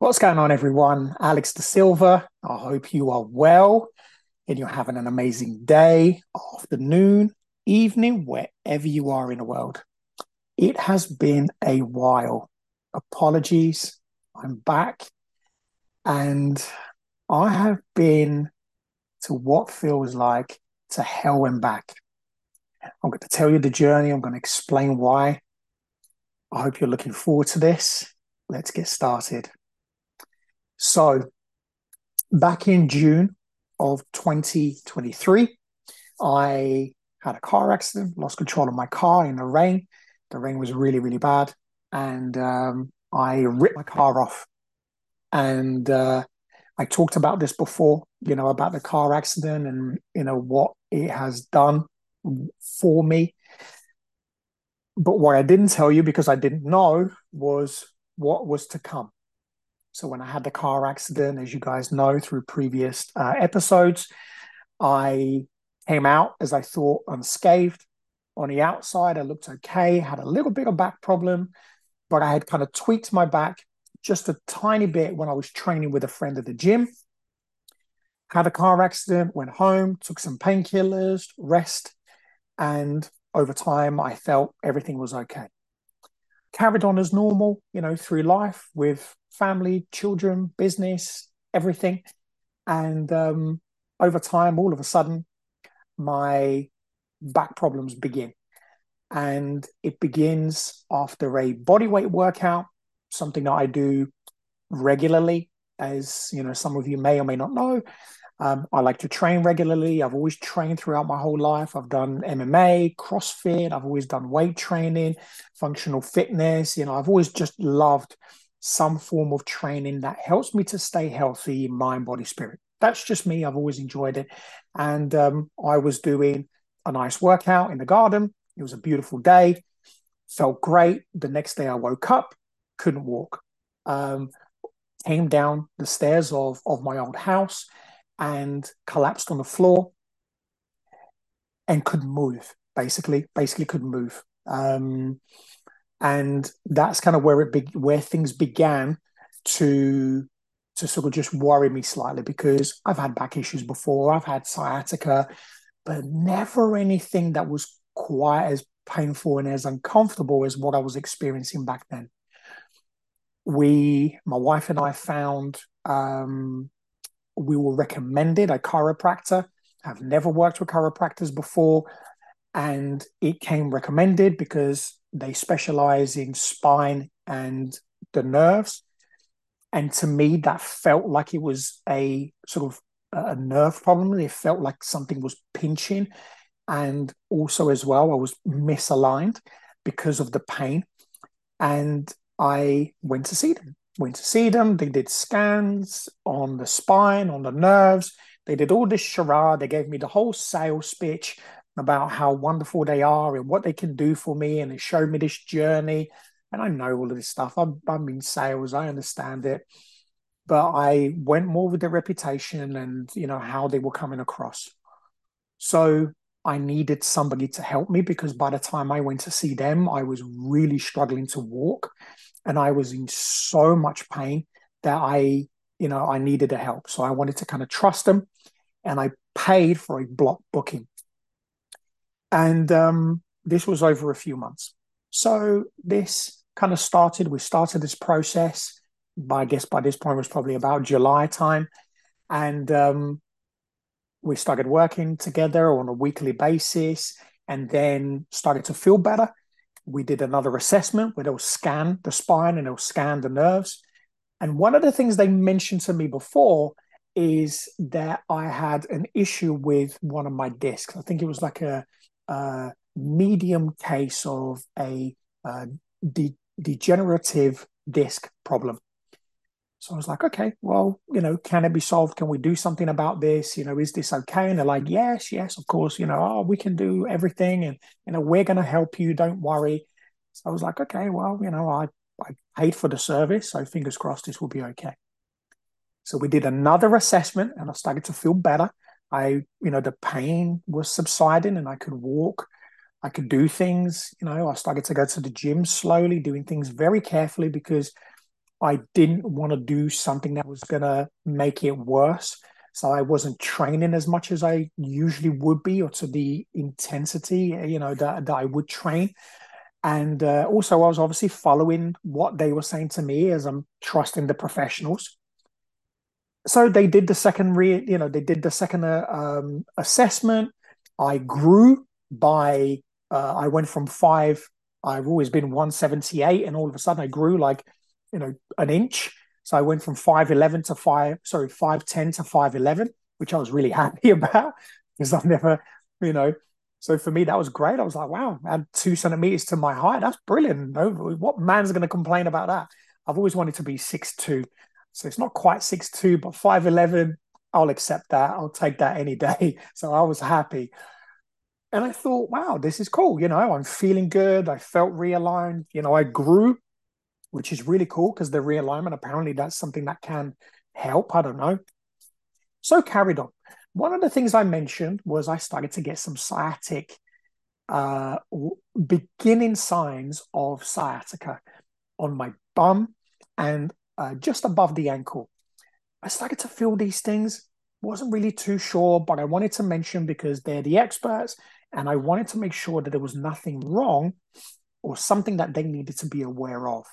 What's going on, everyone? Alex De Silva. I hope you are well and you're having an amazing day, afternoon, evening, wherever you are in the world. It has been a while. Apologies. I'm back and I have been to what feels like to hell and back. I'm going to tell you the journey, I'm going to explain why. I hope you're looking forward to this. Let's get started. So, back in June of 2023, I had a car accident, lost control of my car in the rain. The rain was really, really bad. And um, I ripped my car off. And uh, I talked about this before, you know, about the car accident and, you know, what it has done for me. But what I didn't tell you because I didn't know was what was to come. So when I had the car accident, as you guys know through previous uh, episodes, I came out as I thought unscathed. On the outside, I looked okay, had a little bit of back problem, but I had kind of tweaked my back just a tiny bit when I was training with a friend at the gym. Had a car accident, went home, took some painkillers, rest, and over time I felt everything was okay. Carried on as normal, you know, through life with family, children, business, everything. And um, over time, all of a sudden, my back problems begin. And it begins after a body weight workout, something that I do regularly. As you know, some of you may or may not know, um, I like to train regularly. I've always trained throughout my whole life. I've done MMA, CrossFit. I've always done weight training, functional fitness. You know, I've always just loved some form of training that helps me to stay healthy mind, body, spirit. That's just me. I've always enjoyed it. And um, I was doing a nice workout in the garden. It was a beautiful day. Felt great. The next day I woke up, couldn't walk. Um, came down the stairs of, of my old house and collapsed on the floor and couldn't move basically basically couldn't move um, and that's kind of where it be- where things began to to sort of just worry me slightly because I've had back issues before, I've had sciatica, but never anything that was quite as painful and as uncomfortable as what I was experiencing back then. We, my wife and I, found um, we were recommended a chiropractor. I've never worked with chiropractors before, and it came recommended because they specialize in spine and the nerves. And to me, that felt like it was a sort of a nerve problem. It felt like something was pinching. And also, as well, I was misaligned because of the pain. And I went to see them. Went to see them. They did scans on the spine, on the nerves. They did all this charade. They gave me the whole sales pitch about how wonderful they are and what they can do for me. And they showed me this journey. And I know all of this stuff. I'm, I'm in sales, I understand it. But I went more with their reputation and, you know, how they were coming across. So I needed somebody to help me because by the time I went to see them, I was really struggling to walk and I was in so much pain that I, you know, I needed a help. So I wanted to kind of trust them and I paid for a block booking. And um, this was over a few months. So this kind of started, we started this process. By, I guess by this point was probably about July time. And um, we started working together on a weekly basis and then started to feel better. We did another assessment where they'll scan the spine and they'll scan the nerves. And one of the things they mentioned to me before is that I had an issue with one of my discs. I think it was like a a medium case of a uh, de- degenerative disc problem. So I was like, okay, well, you know, can it be solved? Can we do something about this? You know, is this okay? And they're like, yes, yes, of course. You know, oh, we can do everything, and you know, we're going to help you. Don't worry. So I was like, okay, well, you know, I I paid for the service, so fingers crossed this will be okay. So we did another assessment, and I started to feel better. I, you know, the pain was subsiding and I could walk. I could do things. You know, I started to go to the gym slowly, doing things very carefully because I didn't want to do something that was going to make it worse. So I wasn't training as much as I usually would be, or to the intensity, you know, that, that I would train. And uh, also, I was obviously following what they were saying to me as I'm trusting the professionals. So they did the second, re- you know, they did the second uh, um, assessment. I grew by, uh, I went from five. I've always been 178, and all of a sudden I grew like, you know, an inch so I went from 5'11 to 5, sorry, 5'10 to 5'11, which I was really happy about because I've never, you know, so for me, that was great. I was like, wow, add two centimeters to my height. That's brilliant. What man's going to complain about that? I've always wanted to be six two, So it's not quite six two, but 5'11, I'll accept that. I'll take that any day. So I was happy. And I thought, wow, this is cool. You know, I'm feeling good. I felt realigned. You know, I grew which is really cool because the realignment apparently that's something that can help. I don't know. So carried on. One of the things I mentioned was I started to get some sciatic, uh, beginning signs of sciatica on my bum and uh, just above the ankle. I started to feel these things. Wasn't really too sure, but I wanted to mention because they're the experts, and I wanted to make sure that there was nothing wrong or something that they needed to be aware of.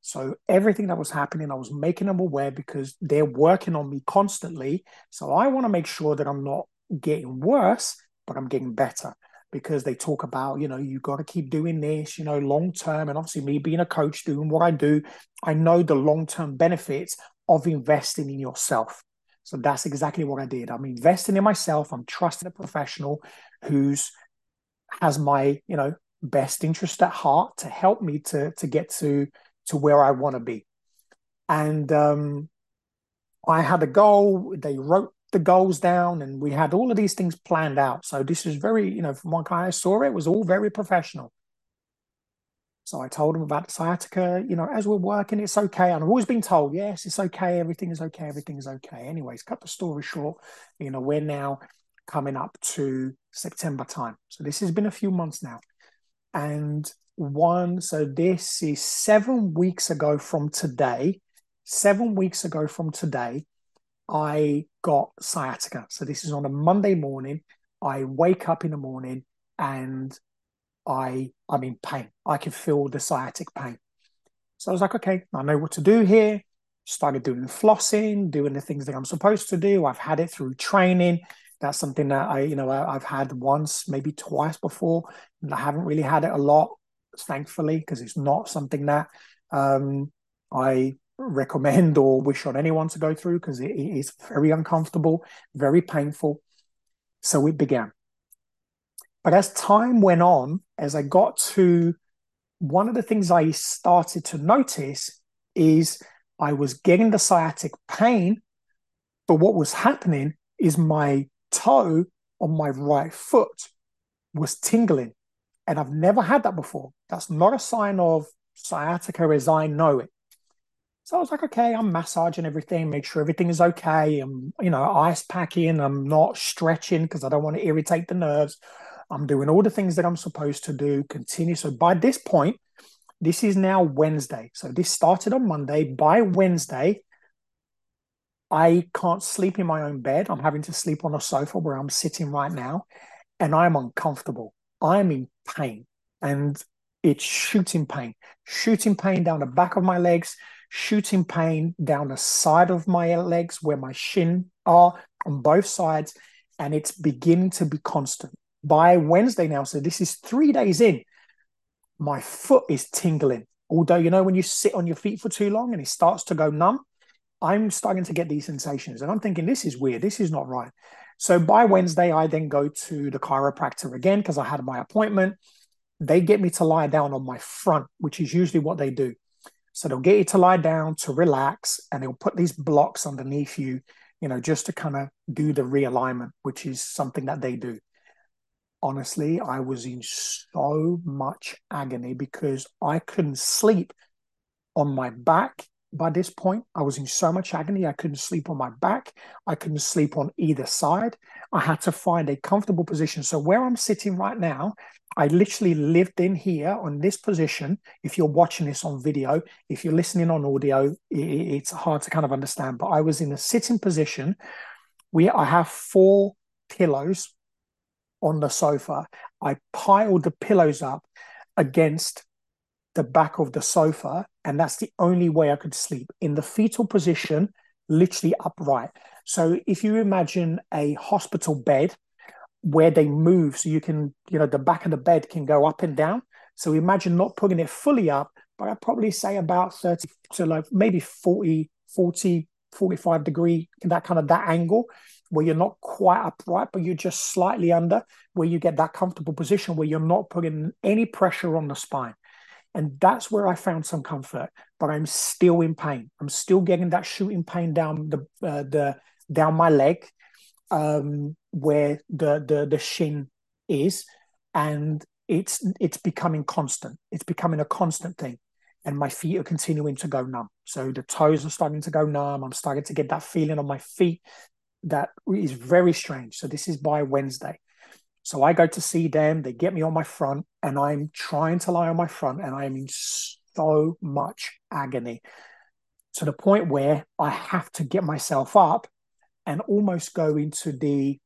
So everything that was happening, I was making them aware because they're working on me constantly. So I want to make sure that I'm not getting worse, but I'm getting better because they talk about, you know, you got to keep doing this, you know, long term. And obviously, me being a coach, doing what I do, I know the long term benefits of investing in yourself. So that's exactly what I did. I'm investing in myself. I'm trusting a professional who's has my, you know, best interest at heart to help me to to get to to where I want to be. And um, I had a goal. They wrote the goals down, and we had all of these things planned out. So this is very, you know, from what I saw, it was all very professional. So I told him about the sciatica. You know, as we're working, it's okay. And I've always been told, yes, it's okay. Everything is okay. Everything is okay. Anyways, cut the story short. You know, we're now coming up to September time. So this has been a few months now. And one, so this is seven weeks ago from today. Seven weeks ago from today, I got sciatica. So this is on a Monday morning. I wake up in the morning and I I'm in pain. I can feel the sciatic pain. So I was like, okay, I know what to do here. Started doing flossing, doing the things that I'm supposed to do. I've had it through training. That's something that I, you know, I, have had once, maybe twice before. I haven't really had it a lot thankfully, because it's not something that um, I recommend or wish on anyone to go through because it is very uncomfortable, very painful. So it began. But as time went on, as I got to one of the things I started to notice is I was getting the sciatic pain, but what was happening is my toe on my right foot was tingling. And I've never had that before. That's not a sign of sciatica as I know it. So I was like, okay, I'm massaging everything, make sure everything is okay. I'm, you know, ice packing. I'm not stretching because I don't want to irritate the nerves. I'm doing all the things that I'm supposed to do, continue. So by this point, this is now Wednesday. So this started on Monday. By Wednesday, I can't sleep in my own bed. I'm having to sleep on a sofa where I'm sitting right now, and I'm uncomfortable. I'm in pain and it's shooting pain, shooting pain down the back of my legs, shooting pain down the side of my legs where my shin are on both sides. And it's beginning to be constant. By Wednesday now, so this is three days in, my foot is tingling. Although, you know, when you sit on your feet for too long and it starts to go numb, I'm starting to get these sensations. And I'm thinking, this is weird. This is not right. So by Wednesday, I then go to the chiropractor again because I had my appointment. They get me to lie down on my front, which is usually what they do. So they'll get you to lie down to relax and they'll put these blocks underneath you, you know, just to kind of do the realignment, which is something that they do. Honestly, I was in so much agony because I couldn't sleep on my back by this point. I was in so much agony. I couldn't sleep on my back. I couldn't sleep on either side. I had to find a comfortable position. So, where I'm sitting right now, I literally lived in here on this position. If you're watching this on video, if you're listening on audio, it's hard to kind of understand. But I was in a sitting position. We I have four pillows on the sofa. I piled the pillows up against the back of the sofa, and that's the only way I could sleep in the fetal position, literally upright. So if you imagine a hospital bed where they move, so you can, you know, the back of the bed can go up and down. So imagine not putting it fully up, but I'd probably say about 30 to like maybe 40, 40, 45 degree, that kind of that angle where you're not quite upright, but you're just slightly under, where you get that comfortable position where you're not putting any pressure on the spine. And that's where I found some comfort, but I'm still in pain. I'm still getting that shooting pain down the uh, the down my leg, um, where the the the shin is, and it's it's becoming constant. It's becoming a constant thing, and my feet are continuing to go numb. So the toes are starting to go numb. I'm starting to get that feeling on my feet that is very strange. So this is by Wednesday. So I go to see them, they get me on my front, and I'm trying to lie on my front, and I am in so much agony to the point where I have to get myself up and almost go into the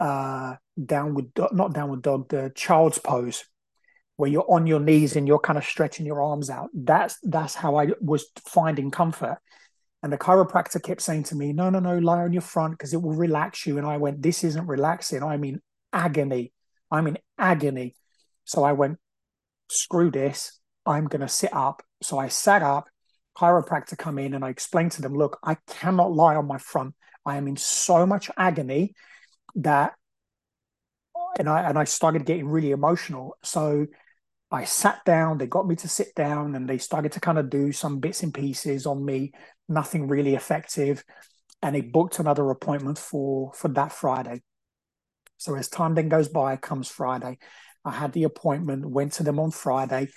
uh, downward, not downward dog, the child's pose, where you're on your knees and you're kind of stretching your arms out. That's that's how I was finding comfort. And the chiropractor kept saying to me, "No, no, no, lie on your front because it will relax you." And I went, "This isn't relaxing. I mean agony. I'm in agony. So I went, screw this. I'm going to sit up. So I sat up, chiropractor come in, and I explained to them, look, I cannot lie on my front. I am in so much agony that, and I and I started getting really emotional. So I sat down. They got me to sit down, and they started to kind of do some bits and pieces on me. Nothing really effective, and they booked another appointment for for that Friday. So as time then goes by, comes Friday. I had the appointment, went to them on Friday,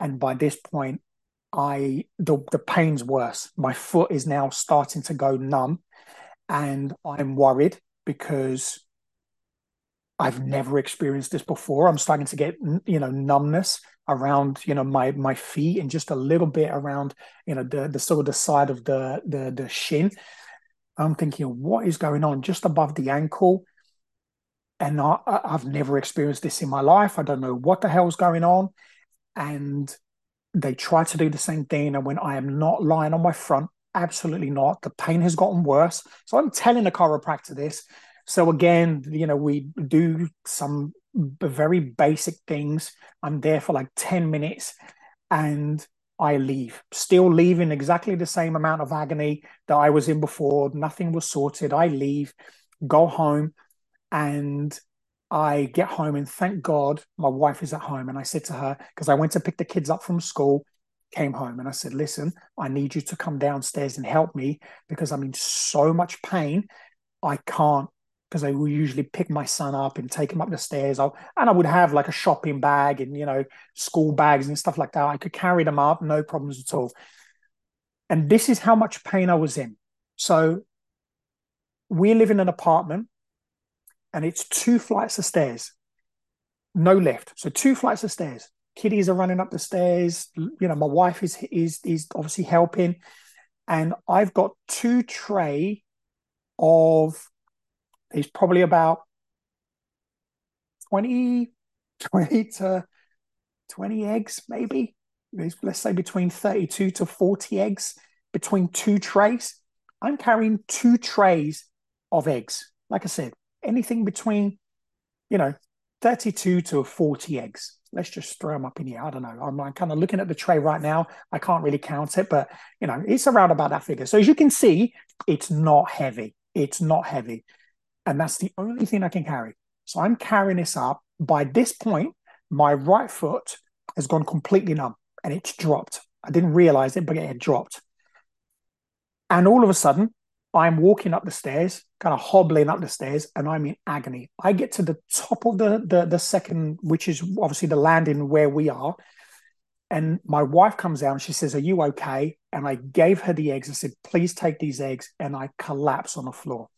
and by this point, I the the pain's worse. My foot is now starting to go numb, and I'm worried because I've never experienced this before. I'm starting to get you know numbness around you know my my feet and just a little bit around you know the the sort of the side of the the the shin. I'm thinking, what is going on just above the ankle? And I, I've never experienced this in my life. I don't know what the hell's going on. And they try to do the same thing. And when I am not lying on my front, absolutely not. The pain has gotten worse. So I'm telling the chiropractor this. So again, you know, we do some very basic things. I'm there for like 10 minutes and I leave, still leaving exactly the same amount of agony that I was in before. Nothing was sorted. I leave, go home, and I get home and thank God my wife is at home. And I said to her, because I went to pick the kids up from school, came home and I said, listen, I need you to come downstairs and help me because I'm in so much pain. I can't because I will usually pick my son up and take him up the stairs. I'll, and I would have like a shopping bag and, you know, school bags and stuff like that. I could carry them up, no problems at all. And this is how much pain I was in. So we live in an apartment and it's two flights of stairs, no lift. So two flights of stairs. Kiddies are running up the stairs. You know, my wife is is is obviously helping, and I've got two tray of. There's probably about 20, 20 to 20 eggs, maybe. Let's say between 32 to 40 eggs between two trays. I'm carrying two trays of eggs. Like I said, anything between, you know, 32 to 40 eggs. Let's just throw them up in here. I don't know. I'm, I'm kind of looking at the tray right now. I can't really count it, but you know, it's around about that figure. So as you can see, it's not heavy. It's not heavy. And that's the only thing I can carry. So I'm carrying this up. By this point, my right foot has gone completely numb and it's dropped. I didn't realize it, but it had dropped. And all of a sudden, I'm walking up the stairs, kind of hobbling up the stairs, and I'm in agony. I get to the top of the, the, the second, which is obviously the landing where we are, And my wife comes out and she says, Are you okay? And I gave her the eggs. I said, Please take these eggs. And I collapse on the floor.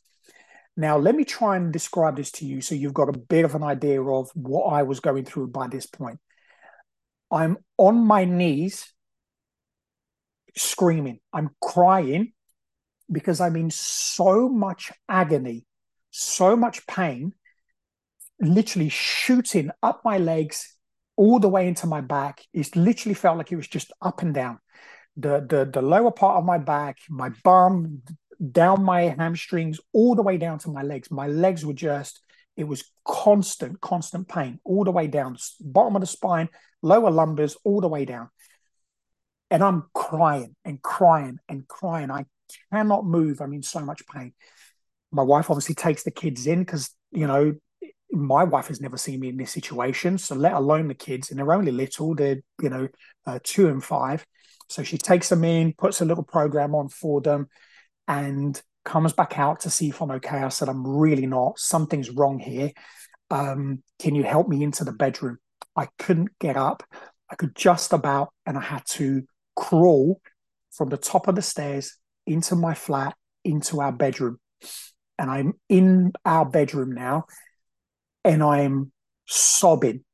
Now, let me try and describe this to you so you've got a bit of an idea of what I was going through by this point. I'm on my knees screaming, I'm crying because I'm in so much agony, so much pain, literally shooting up my legs all the way into my back. It literally felt like it was just up and down. The, the, the lower part of my back, my bum, down my hamstrings, all the way down to my legs. My legs were just, it was constant, constant pain all the way down, bottom of the spine, lower lumbers, all the way down. And I'm crying and crying and crying. I cannot move. I'm in so much pain. My wife obviously takes the kids in because, you know, my wife has never seen me in this situation. So let alone the kids, and they're only little. They're, you know, uh, two and five. So she takes them in, puts a little program on for them, and comes back out to see if I'm okay. I said, I'm really not. Something's wrong here. Um, can you help me into the bedroom? I couldn't get up. I could just about, and I had to crawl from the top of the stairs into my flat, into our bedroom. And I'm in our bedroom now, and I'm sobbing,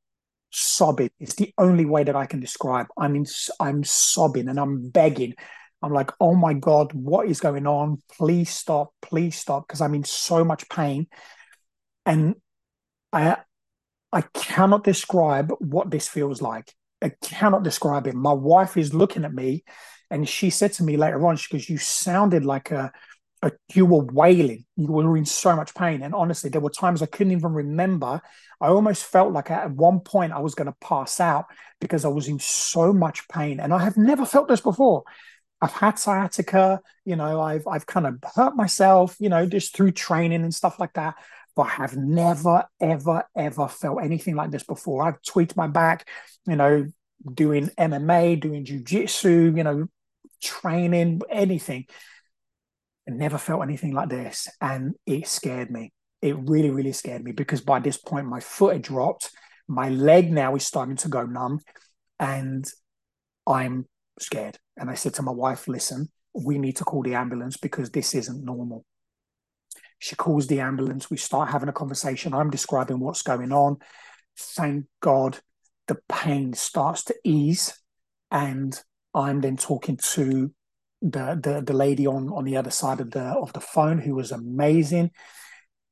sobbing. It's the only way that I can describe. I'm in, I'm sobbing and I'm begging. I'm like, oh my God, what is going on? Please stop, please stop, because I'm in so much pain. And I I cannot describe what this feels like. I cannot describe it. My wife is looking at me and she said to me later on, she goes, You sounded like a, a you were wailing. You were in so much pain. And honestly, there were times I couldn't even remember. I almost felt like at one point I was going to pass out because I was in so much pain. And I have never felt this before. I've had sciatica, you know, I've I've kind of hurt myself, you know, just through training and stuff like that. But I have never, ever, ever felt anything like this before. I've tweaked my back, you know, doing MMA, doing jujitsu, you know, training, anything. I never felt anything like this. And it scared me. It really, really scared me because by this point, my foot had dropped. My leg now is starting to go numb. And I'm scared. And I said to my wife, listen, we need to call the ambulance because this isn't normal. She calls the ambulance. We start having a conversation. I'm describing what's going on. Thank God the pain starts to ease. And I'm then talking to the, the, the lady on, on the other side of the of the phone who was amazing.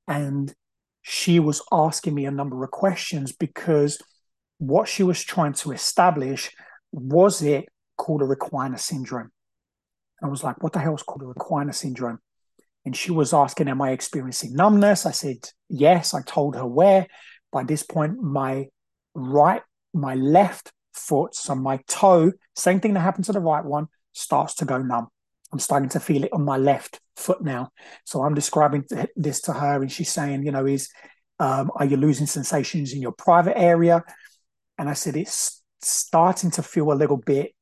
And she was asking me a number of questions because what she was trying to establish was it cauda equina syndrome. I was like, what the hell is cauda equina syndrome? And she was asking, Am I experiencing numbness? I said, Yes. I told her where. By this point, my right, my left foot, so my toe, same thing that happened to the right one, starts to go numb. I'm starting to feel it on my left foot now. So I'm describing this to her, and she's saying, You know, is um, are you losing sensations in your private area? And I said, It's starting to feel a little bit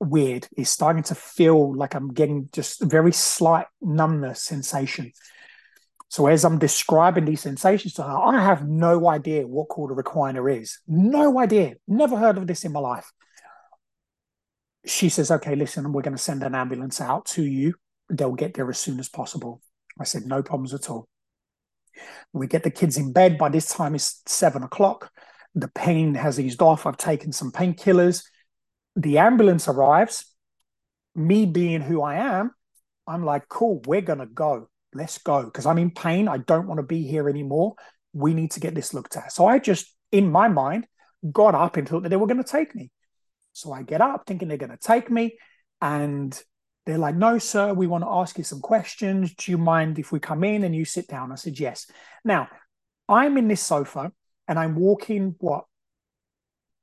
weird. It's starting to feel like I'm getting just a very slight numbness sensation. So as I'm describing these sensations to her, I have no idea what cauda equina is. No idea. Never heard of this in my life. She says, okay, listen, we're going to send an ambulance out to you. They'll get there as soon as possible. I said, no problems at all. We get the kids in bed. By this time, it's seven o'clock. The pain has eased off. I've taken some painkillers the ambulance arrives. Me being who I am, I'm like, cool, we're going to go. Let's go. Because I'm in pain. I don't want to be here anymore. We need to get this looked at. So I just, in my mind, got up and thought that they were going to take me. So I get up thinking they're going to take me. And they're like, no, sir, we want to ask you some questions. Do you mind if we come in and you sit down? I said, yes. Now, I'm in this sofa and I'm walking, what,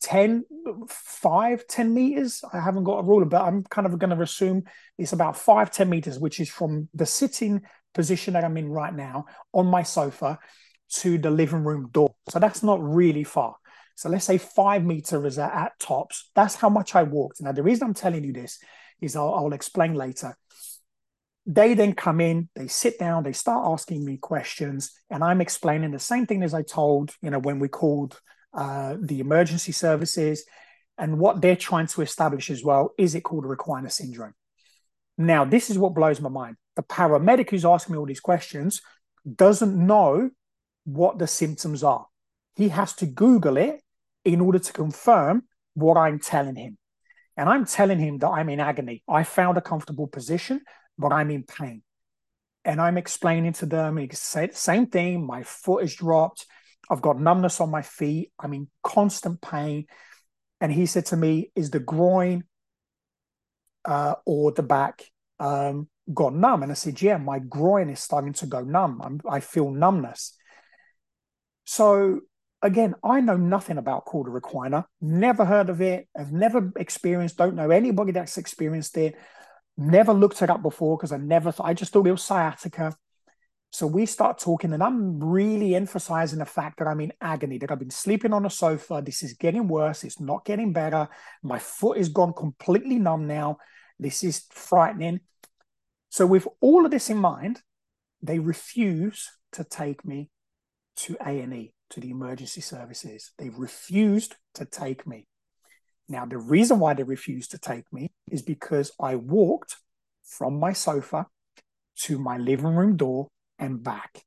10 5 10 meters i haven't got a ruler but i'm kind of going to assume it's about 5 10 meters which is from the sitting position that i'm in right now on my sofa to the living room door so that's not really far so let's say five meters at, tops that's how much i walked now the reason i'm telling you this is I'll, I'll explain later they then come in they sit down they start asking me questions and i'm explaining the same thing as i told you know when we called uh, the emergency services. And what they're trying to establish as well is it cauda equina syndrome? Now, this is what blows my mind. The paramedic who's asking me all these questions doesn't know what the symptoms are. He has to Google it in order to confirm what I'm telling him. And I'm telling him that I'm in agony. I found a comfortable position, but I'm in pain. And I'm explaining to them, he said, same thing. My foot is dropped. I've got numbness on my feet. I'm in constant pain. And he said to me, Is the groin uh, or the back um, got numb? And I said, Yeah, my groin is starting to go numb. I'm, I feel numbness. So again, I know nothing about cauda equina, never heard of it, have never experienced, don't know anybody that's experienced it, never looked it up before because I never, thought, I just thought it was sciatica. So we start talking, and I'm really emphasizing the fact that I'm in agony, that I've been sleeping on a sofa. This is getting worse. It's not getting better. My foot is gone completely numb now. This is frightening. So, with all of this in mind, they refuse to take me to A&E, to the emergency services. They refused to take me. Now, the reason why they refused to take me is because I walked from my sofa to my living room door and back.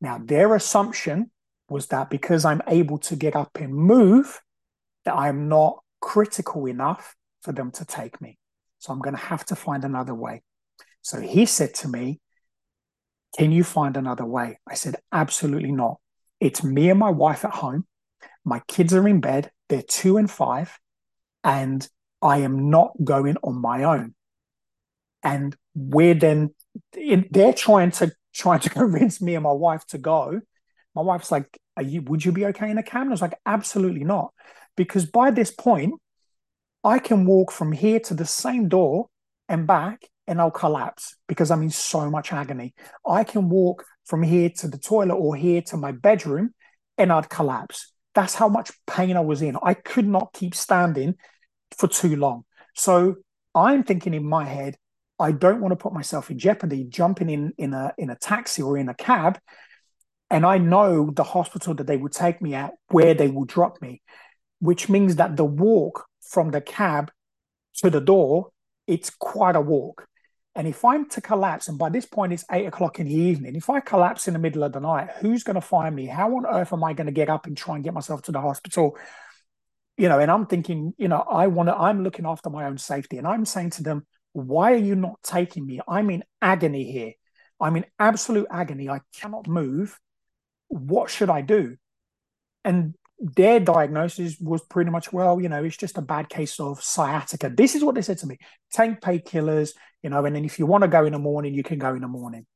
Now, their assumption was that because I'm able to get up and move, that I'm not critical enough for them to take me. So I'm going to have to find another way. So he said to me, Can you find another way? I said, Absolutely not. It's me and my wife at home. My kids are in bed. They're two and five. And I am not going on my own. And we're then, they're trying to trying to convince me and my wife to go. My wife's like, Are you would you be okay in a cab? And I was like, absolutely not. Because by this point, I can walk from here to the same door and back and I'll collapse because I'm in so much agony. I can walk from here to the toilet or here to my bedroom and I'd collapse. That's how much pain I was in. I could not keep standing for too long. So I'm thinking in my head, I don't want to put myself in jeopardy jumping in in a in a taxi or in a cab. And I know the hospital that they would take me at where they will drop me, which means that the walk from the cab to the door, it's quite a walk. And if I'm to collapse, and by this point it's eight o'clock in the evening, if I collapse in the middle of the night, who's going to find me? How on earth am I going to get up and try and get myself to the hospital? You know, and I'm thinking, you know, I want to, I'm looking after my own safety. And I'm saying to them, why are you not taking me? I'm in agony here. I'm in absolute agony. I cannot move. What should I do? And their diagnosis was pretty much, well, you know, it's just a bad case of sciatica. This is what they said to me take painkillers, you know, and then if you want to go in the morning, you can go in the morning.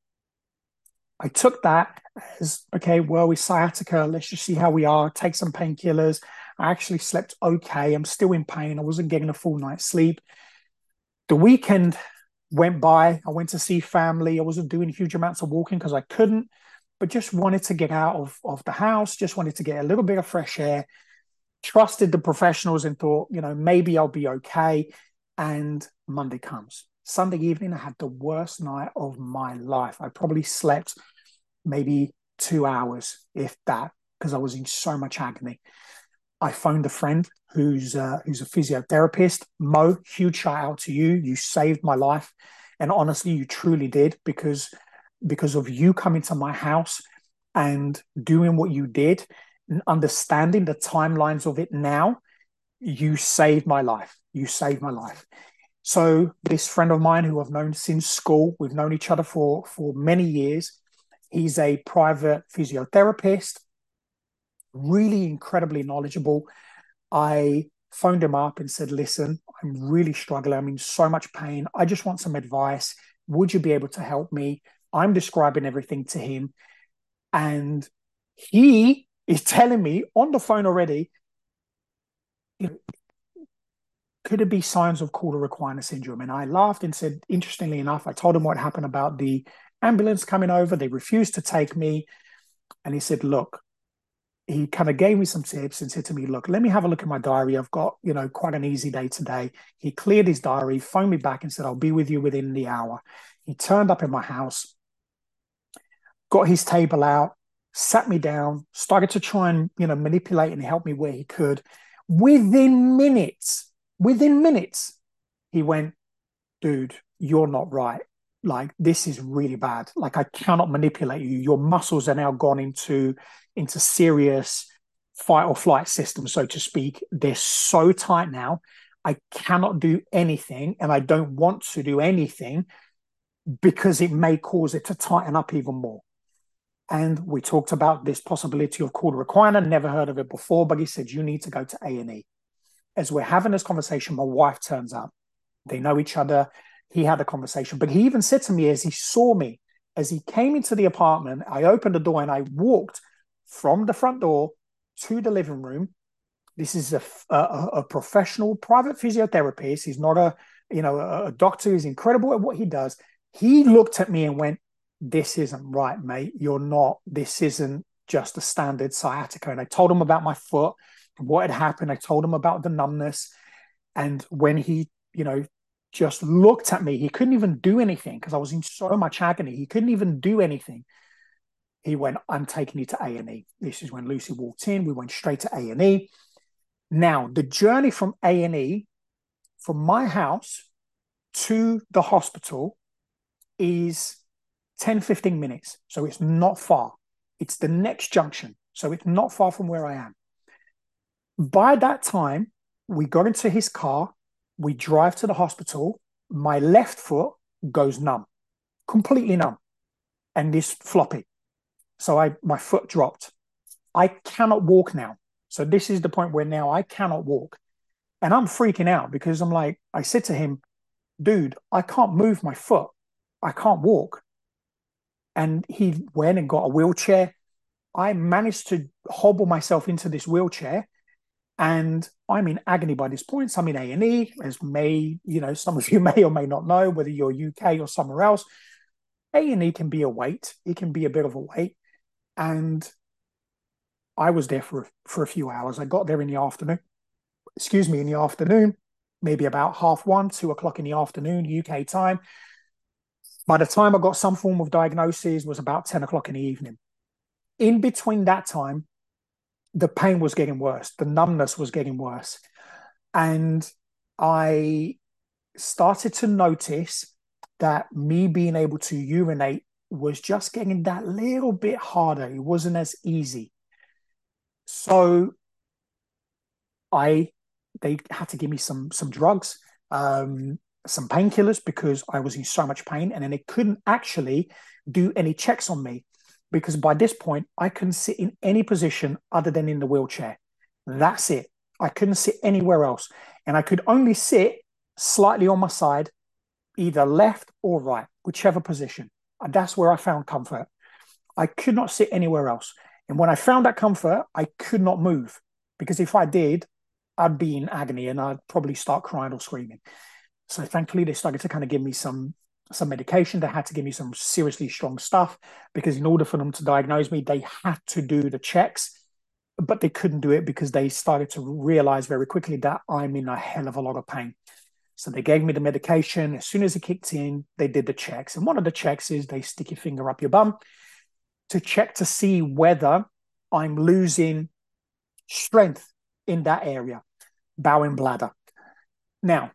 I took that as, okay, well, with sciatica, let's just see how we are, take some painkillers. I actually slept okay. I'm still in pain. I wasn't getting a full night's sleep the weekend went by. I went to see family. I wasn't doing huge amounts of walking because I couldn't, but just wanted to get out of, of the house, just wanted to get a little bit of fresh air, trusted the professionals and thought, you know, maybe I'll be okay. And Monday comes. Sunday evening, I had the worst night of my life. I probably slept maybe two hours, if that, because I was in so much agony. I phoned a friend who's uh, who's a physiotherapist. Mo, huge shout out to you. You saved my life, and honestly, you truly did because because of you coming to my house and doing what you did, and understanding the timelines of it now. You saved my life. You saved my life. So this friend of mine who I've known since school, we've known each other for for many years. He's a private physiotherapist really incredibly knowledgeable. I phoned him up and said, Listen, I'm really struggling. I'm in so much pain. I just want some advice. Would you be able to help me? I'm describing everything to him. And he is telling me on the phone already, could it be signs of cauda equina syndrome? And I laughed and said, interestingly enough, I told him what happened about the ambulance coming over. They refused to take me. And he said, look, he kind of gave me some tips and said to me, look, let me have a look at my diary. I've got, you know, quite an easy day today. He cleared his diary, phoned me back and said, I'll be with you within the hour. He turned up in my house, got his table out, sat me down, started to try and, you know, manipulate and help me where he could. Within minutes, within minutes, he went, dude, you're not right. Like this is really bad. Like I cannot manipulate you. Your muscles are now gone into into serious fight or flight system, so to speak. They're so tight now. I cannot do anything, and I don't want to do anything because it may cause it to tighten up even more. And we talked about this possibility of cauda equina. Never heard of it before, but he said you need to go to A and E. As we're having this conversation, my wife turns up. They know each other. He had a conversation, but he even said to me as he saw me, as he came into the apartment, I opened the door and I walked from the front door to the living room. This is a, a, a professional private physiotherapist. He's not a you know a, a doctor. He's incredible at what he does. He looked at me and went, "This isn't right, mate. You're not. This isn't just a standard sciatica." And I told him about my foot, what had happened. I told him about the numbness, and when he you know just looked at me. He couldn't even do anything because I was in so much agony. He couldn't even do anything. He went, "I'm taking you to A and E." This is when Lucy walked in. We went straight to A and E. Now the journey from A and E, from my house to the hospital, is 10, 15 minutes. So it's not far. It's the next junction. So it's not far from where I am. By that time, we got into his car we drive to the hospital. My left foot goes numb, completely numb, and this floppy. So I my foot dropped. I cannot walk now. So this is the point where now I cannot walk. And I'm freaking out because I'm like, I said to him, dude, I can't move my foot. I can't walk. And he went and got a wheelchair. I managed to hobble myself into this wheelchair and I'm in agony by this point. So I'm in A and E, as may you know, some of you may or may not know whether you're UK or somewhere else. A and E can be a wait; it can be a bit of a wait. And I was there for for a few hours. I got there in the afternoon. Excuse me, in the afternoon, maybe about half one, two o'clock in the afternoon, UK time. By the time I got some form of diagnosis, was about ten o'clock in the evening. In between that time, the pain was getting worse, the numbness was getting worse. And I started to notice that me being able to urinate was just getting that little bit harder. It wasn't as easy. So I they had to give me some some drugs, um, some painkillers because I was in so much pain, and then they couldn't actually do any checks on me because by this point I couldn't sit in any position other than in the wheelchair. That's it. I couldn't sit anywhere else. And I could only sit slightly on my side, either left or right, whichever position. And that's where I found comfort. I could not sit anywhere else. And when I found that comfort, I could not move because if I did, I'd be in agony and I'd probably start crying or screaming. So thankfully, they started to kind of give me some some medication. They had to give me some seriously strong stuff because in order for them to diagnose me, they had to do the checks, but they couldn't do it because they started to realize very quickly that I'm in a hell of a lot of pain. So they gave me the medication. As soon as it kicked in, they did the checks. And one of the checks is they stick your finger up your bum to check to see whether I'm losing strength in that area, bowel and bladder. Now,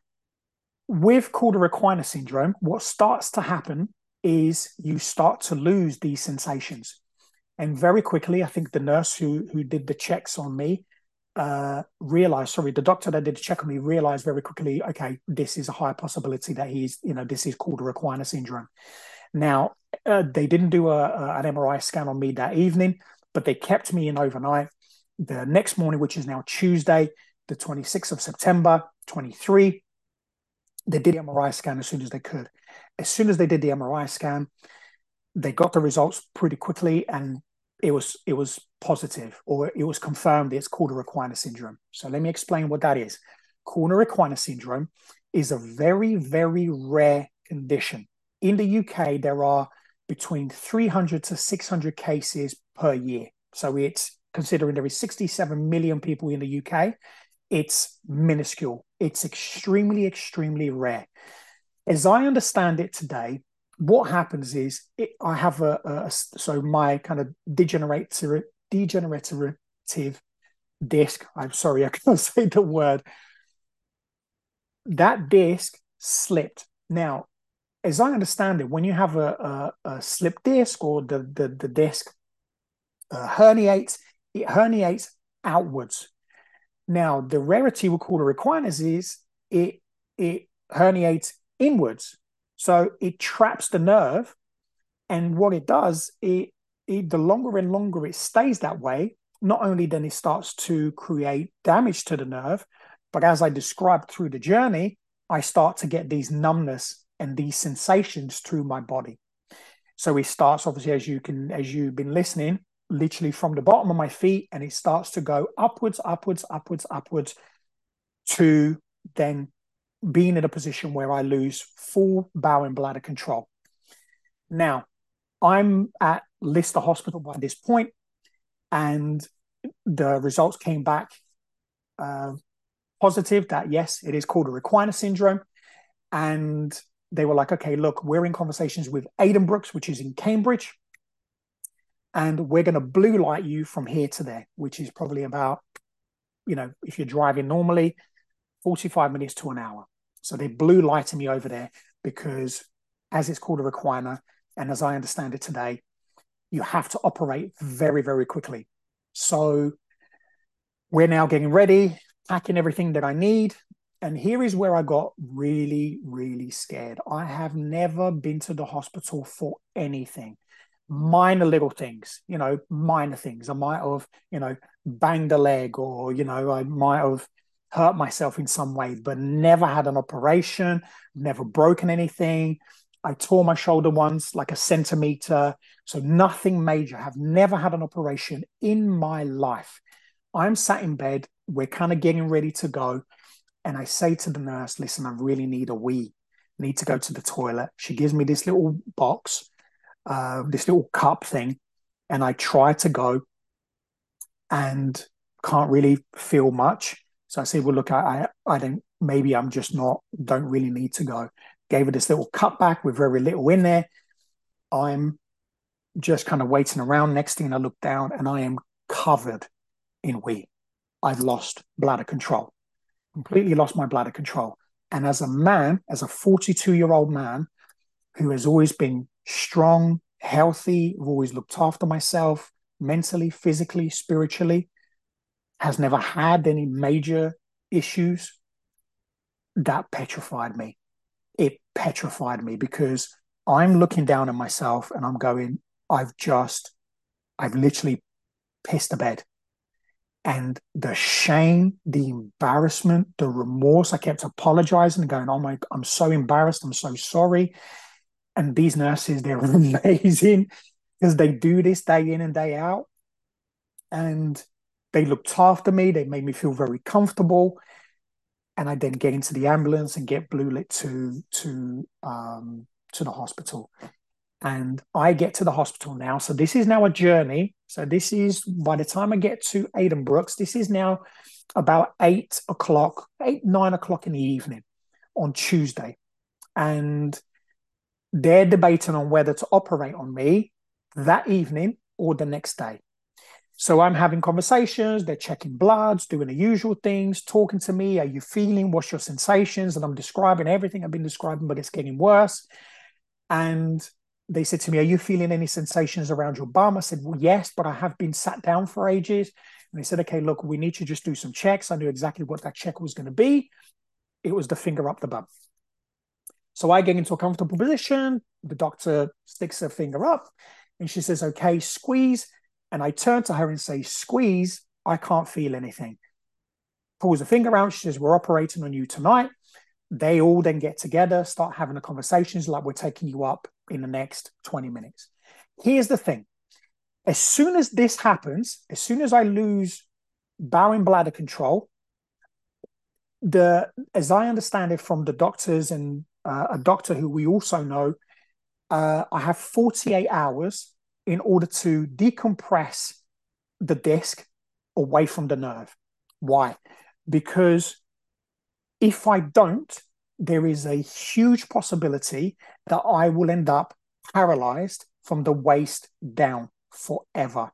with cauda equina syndrome, what starts to happen is you start to lose these sensations. And very quickly, I think the nurse who who did the checks on me uh, realized, sorry, the doctor that did the check on me realized very quickly, okay, this is a high possibility that he's, you know, this is cauda equina syndrome. Now, uh, they didn't do a, a, an MRI scan on me that evening, but they kept me in overnight. The next morning, which is now Tuesday, the 26th of September, 23, they did the MRI scan as soon as they could. As soon as they did the MRI scan, they got the results pretty quickly, and it was it was positive, or it was confirmed it's cauda equina syndrome. So let me explain what that is. Cauda equina syndrome is a very very rare condition. In the UK, there are between 300 to 600 cases per year. So it's considering there is 67 million people in the UK, it's minuscule. It's extremely, extremely rare. As I understand it today, what happens is it, I have a, a, so my kind of degenerative degenerative disc. I'm sorry, I can't say the word. That disc slipped. Now, as I understand it, when you have a, a, a slip disc or the the, the disc uh, herniates, it herniates outwards. Now, the rarity we cauda equina's is it it herniates inwards, so it traps the nerve, and what it does, it, it the longer and longer it stays that way, not only then it starts to create damage to the nerve, but as I described through the journey, I start to get these numbness and these sensations through my body. So it starts obviously as you can as you've been listening, literally from the bottom of my feet, and it starts to go upwards, upwards, upwards, upwards to then being in a position where I lose full bowel and bladder control. Now, I'm at Lister Hospital by this point, and the results came back uh, positive that yes, it is cauda equina syndrome. And they were like, okay, look, we're in conversations with Addenbrooke's, which is in Cambridge, and we're going to blue light you from here to there, which is probably about, you know, if you're driving normally, 45 minutes to an hour. So they're blue lighted me over there because, as it's cauda equina, and as I understand it today, you have to operate very, very quickly. So we're now getting ready, packing everything that I need. And here is where I got really, really scared. I have never been to the hospital for anything. Minor little things, you know, minor things. I might have, you know, banged a leg or, you know, I might have hurt myself in some way, but never had an operation, never broken anything. I tore my shoulder once, like a centimeter. So nothing major. Have never had an operation in my life. I'm sat in bed. We're kind of getting ready to go. And I say to the nurse, listen, I really need a wee. Need to go to the toilet. She gives me this little box, uh, this little cup thing. And I try to go and can't really feel much. So I say, well, look, I, I, I don't, maybe I'm just not, don't really need to go. Gave her this little cutback with very little in there. I'm just kind of waiting around. Next thing I look down and I am covered in wee. I've lost bladder control, completely lost my bladder control. And as a man, as a 42 year old man who has always been strong, healthy, I've always looked after myself mentally, physically, spiritually, has never had any major issues, that petrified me. It petrified me because I'm looking down at myself and I'm going, I've just, I've literally pissed the bed. And the shame, the embarrassment, the remorse, I kept apologizing and going, Oh my, I'm so embarrassed. I'm so sorry. And these nurses, they're amazing because they do this day in and day out. And they looked after me. They made me feel very comfortable. And I then get into the ambulance and get blue lit to to um, to the hospital and I get to the hospital now. So this is now a journey. So this is by the time I get to Addenbrooke's, this is now about eight o'clock, eight, nine o'clock in the evening on Tuesday. And they're debating on whether to operate on me that evening or the next day. So I'm having conversations, they're checking bloods, doing the usual things, talking to me. Are you feeling? What's your sensations? And I'm describing everything I've been describing, but it's getting worse. And they said to me, Are you feeling any sensations around your bum? I said, Well, yes, but I have been sat down for ages. And they said, Okay, look, we need to just do some checks. I knew exactly what that check was going to be. It was the finger up the bum. So I get into a comfortable position. The doctor sticks her finger up and she says, Okay, squeeze. And I turn to her and say, Squeeze. I can't feel anything. Pulls the finger out. She says, We're operating on you tonight. They all then get together, start having the conversations like we're taking you up in the next 20 minutes. Here's the thing as soon as this happens, as soon as I lose and bladder control, the as I understand it from the doctors and uh, a doctor who we also know, uh, I have 48 hours in order to decompress the disc away from the nerve. Why? Because if I don't, there is a huge possibility that I will end up paralyzed from the waist down forever.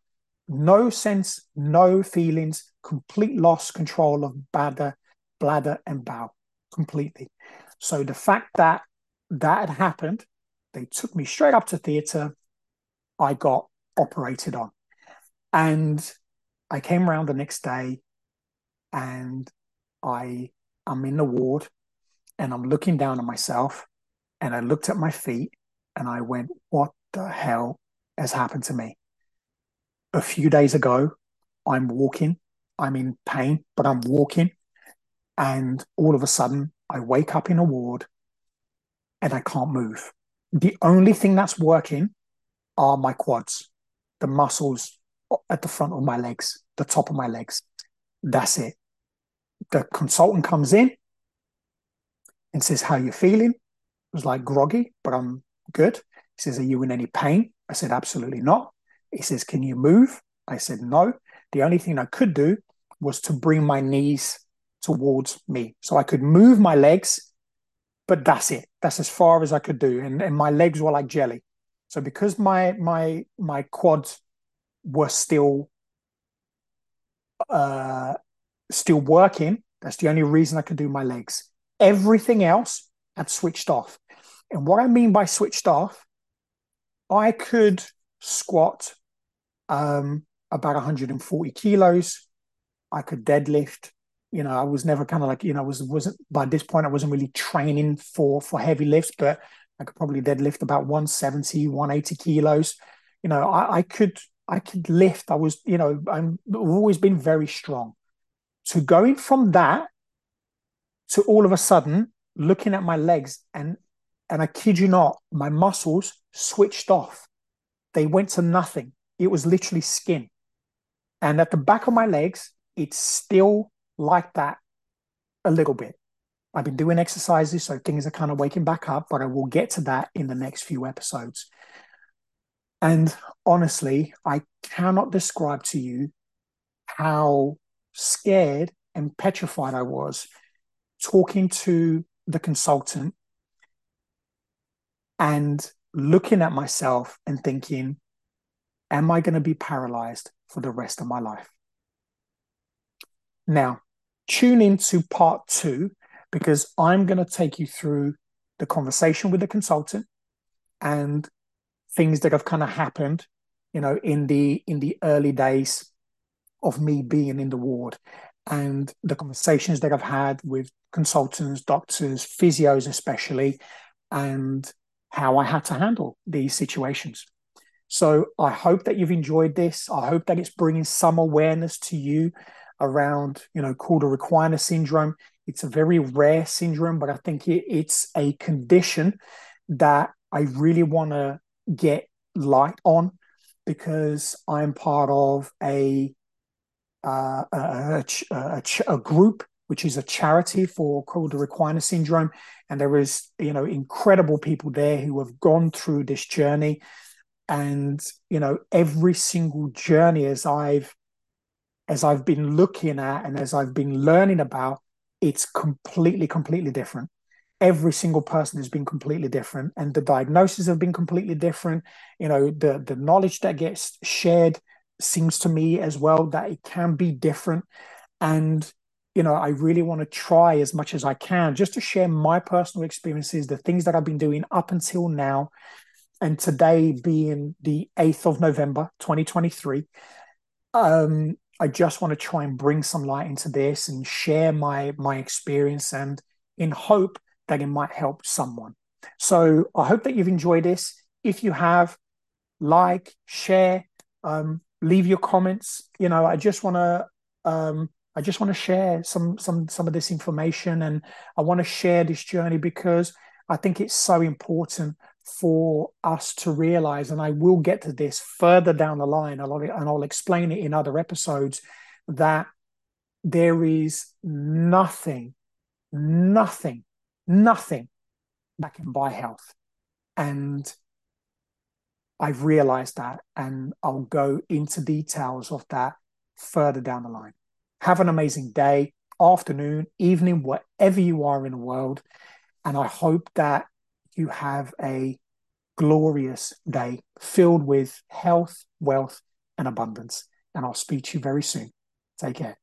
no sense, no feelings, complete loss control of bladder, bladder and bowel completely. So the fact that that had happened, they took me straight up to theatre. I got operated on. And I came around the next day and I I'm in the ward and I'm looking down at myself and I looked at my feet and I went, what the hell has happened to me? A few days ago, I'm walking, I'm in pain, but I'm walking. And all of a sudden, I wake up in a ward and I can't move. The only thing that's working are my quads, the muscles at the front of my legs, the top of my legs. That's it. The consultant comes in and says, How you feeling? I was like groggy, but I'm good. He says, Are you in any pain? I said, Absolutely not. He says, Can you move? I said, No. The only thing I could do was to bring my knees towards me. So I could move my legs, but that's it. That's as far as I could do. And, and my legs were like jelly. So because my my my quads were still uh still working, that's the only reason I could do my legs. Everything else had switched off. And what I mean by switched off, I could squat um, about 140 kilos. I could deadlift. You know, I was never kind of like, you know, was wasn't by this point I wasn't really training for for heavy lifts, but I could probably deadlift about 170, 180 kilos. You know, I, I could I could lift. I was, you know, I'm, I've always been very strong. So going from that to all of a sudden looking at my legs and and I kid you not, my muscles switched off. They went to nothing. It was literally skin. And at the back of my legs, it's still like that a little bit. I've been doing exercises, so things are kind of waking back up, but I will get to that in the next few episodes. And honestly, I cannot describe to you how scared and petrified I was talking to the consultant and looking at myself and thinking, am I going to be paralyzed for the rest of my life? Now, tune in to part two because I'm going to take you through the conversation with the consultant and things that have kind of happened, you know, in the in the early days of me being in the ward and the conversations that I've had with consultants, doctors, physios, especially, and how I had to handle these situations. So I hope that you've enjoyed this. I hope that it's bringing some awareness to you around, you know, Cauda-Equina syndrome. It's a very rare syndrome, but I think it, it's a condition that I really want to get light on because I'm part of a uh, a, a, a, group which is a charity for Cauda-Equina syndrome, and there is you know incredible people there who have gone through this journey, and you know every single journey as I've as I've been looking at and as I've been learning about, it's completely completely different. Every single person has been completely different, and the diagnoses have been completely different. You know the the knowledge that gets shared seems to me as well that it can be different. And, you know, I really want to try as much as I can just to share my personal experiences, the things that I've been doing up until now. And today being the 8th of November, 2023, um, I just want to try and bring some light into this and share my my experience and in hope that it might help someone. So I hope that you've enjoyed this. If you have, like, share, um, leave your comments. You know, I just want to um, I just want to share some some some of this information, and I want to share this journey because I think it's so important for us to realize. And I will get to this further down the line, and I'll explain it in other episodes that there is nothing, nothing, nothing that can buy health, and I've realized that, and I'll go into details of that further down the line. Have an amazing day, afternoon, evening, wherever you are in the world. And I hope that you have a glorious day filled with health, wealth, and abundance. and I'll speak to you very soon. Take care.